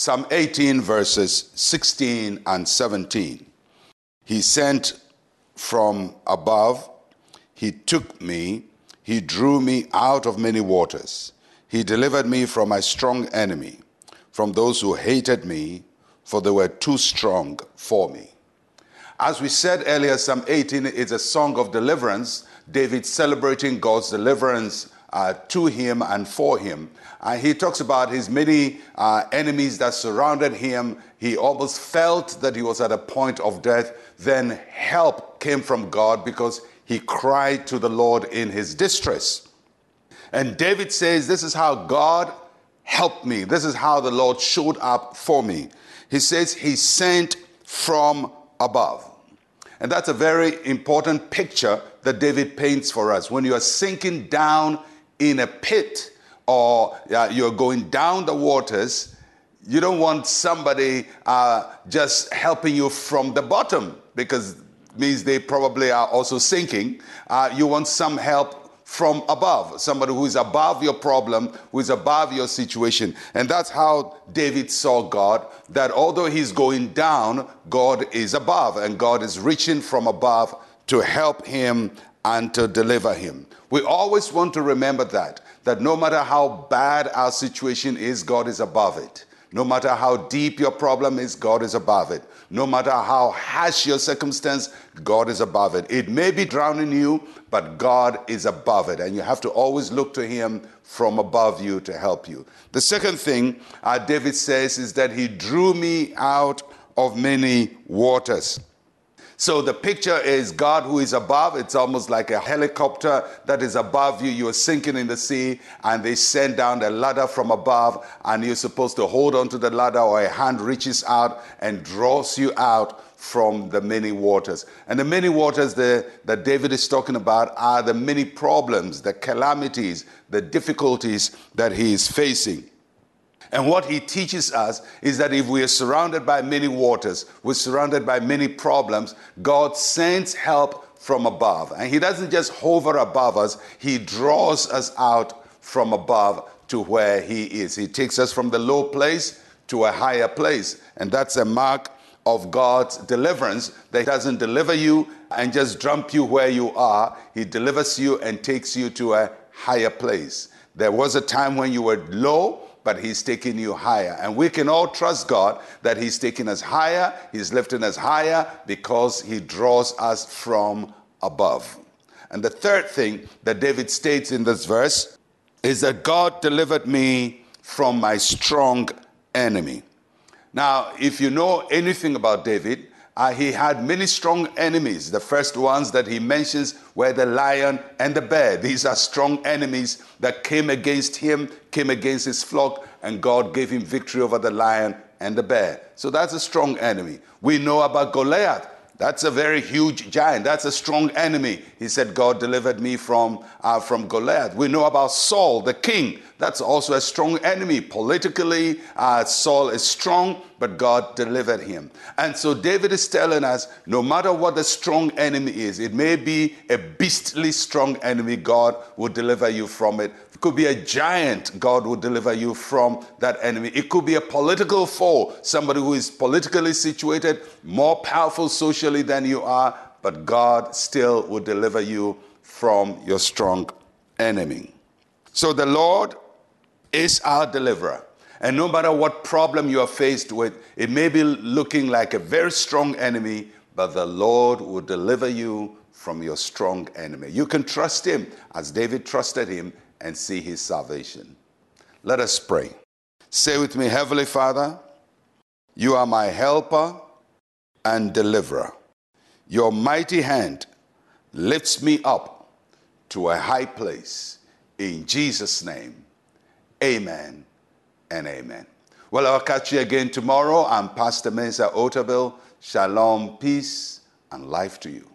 Psalm 18, verses 16 and 17. He sent from above, He took me, He drew me out of many waters. He delivered me from my strong enemy, from those who hated me, for they were too strong for me. As we said earlier, Psalm 18 is a song of deliverance, David celebrating God's deliverance uh, to him and for him. Uh, he talks about his many uh, enemies that surrounded him. He almost felt that he was at a point of death. Then help came from God because he cried to the Lord in his distress. And David says, This is how God helped me. This is how the Lord showed up for me. He says, He sent from above. And that's a very important picture that David paints for us. When you are sinking down in a pit or uh, you're going down the waters, you don't want somebody uh, just helping you from the bottom because means they probably are also sinking. Uh, you want some help from above, somebody who is above your problem, who is above your situation. And that's how David saw God, that although he's going down, God is above, and God is reaching from above to help him and to deliver him. We always want to remember that, that no matter how bad our situation is, God is above it. No matter how deep your problem is, God is above it. No matter how harsh your circumstance, God is above it. It may be drowning you, but God is above it. And you have to always look to Him from above you to help you. The second thing uh, David says is that He drew me out of many waters. So the picture is God who is above. It's almost like a helicopter that is above you. You're sinking in the sea, and they send down a ladder from above, and you're supposed to hold onto the ladder, or a hand reaches out and draws you out from the many waters. And the many waters that David is talking about are the many problems, the calamities, the difficulties that he is facing. And what he teaches us is that if we are surrounded by many waters, we're surrounded by many problems, God sends help from above. And he doesn't just hover above us, he draws us out from above to where he is. He takes us from the low place to a higher place. And that's a mark of God's deliverance that He doesn't deliver you and just dump you where you are. He delivers you and takes you to a higher place. There was a time when you were low, but He's taking you higher. And we can all trust God that He's taking us higher, He's lifting us higher because He draws us from above. And the third thing that David states in this verse is that God delivered me from my strong enemy. Now, if you know anything about David, uh, he had many strong enemies. The first ones that he mentions were the lion and the bear. These are strong enemies that came against him, came against his flock, and God gave him victory over the lion and the bear. So that's a strong enemy. We know about Goliath. That's a very huge giant. That's a strong enemy. He said, God delivered me from, uh, from Goliath. We know about Saul, the king. That's also a strong enemy. Politically, uh, Saul is strong, but God delivered him. And so David is telling us no matter what the strong enemy is, it may be a beastly strong enemy, God will deliver you from it. It could be a giant, God will deliver you from that enemy. It could be a political foe, somebody who is politically situated, more powerful socially than you are, but God still will deliver you from your strong enemy. So the Lord is our deliverer. And no matter what problem you are faced with, it may be looking like a very strong enemy, but the Lord will deliver you from your strong enemy. You can trust him as David trusted him and see his salvation. Let us pray. Say with me, Heavenly Father, you are my helper and deliverer. Your mighty hand lifts me up to a high place. In Jesus' name, amen and amen. Well, I'll catch you again tomorrow. I'm Pastor Mensa Otabil. Shalom, peace, and life to you.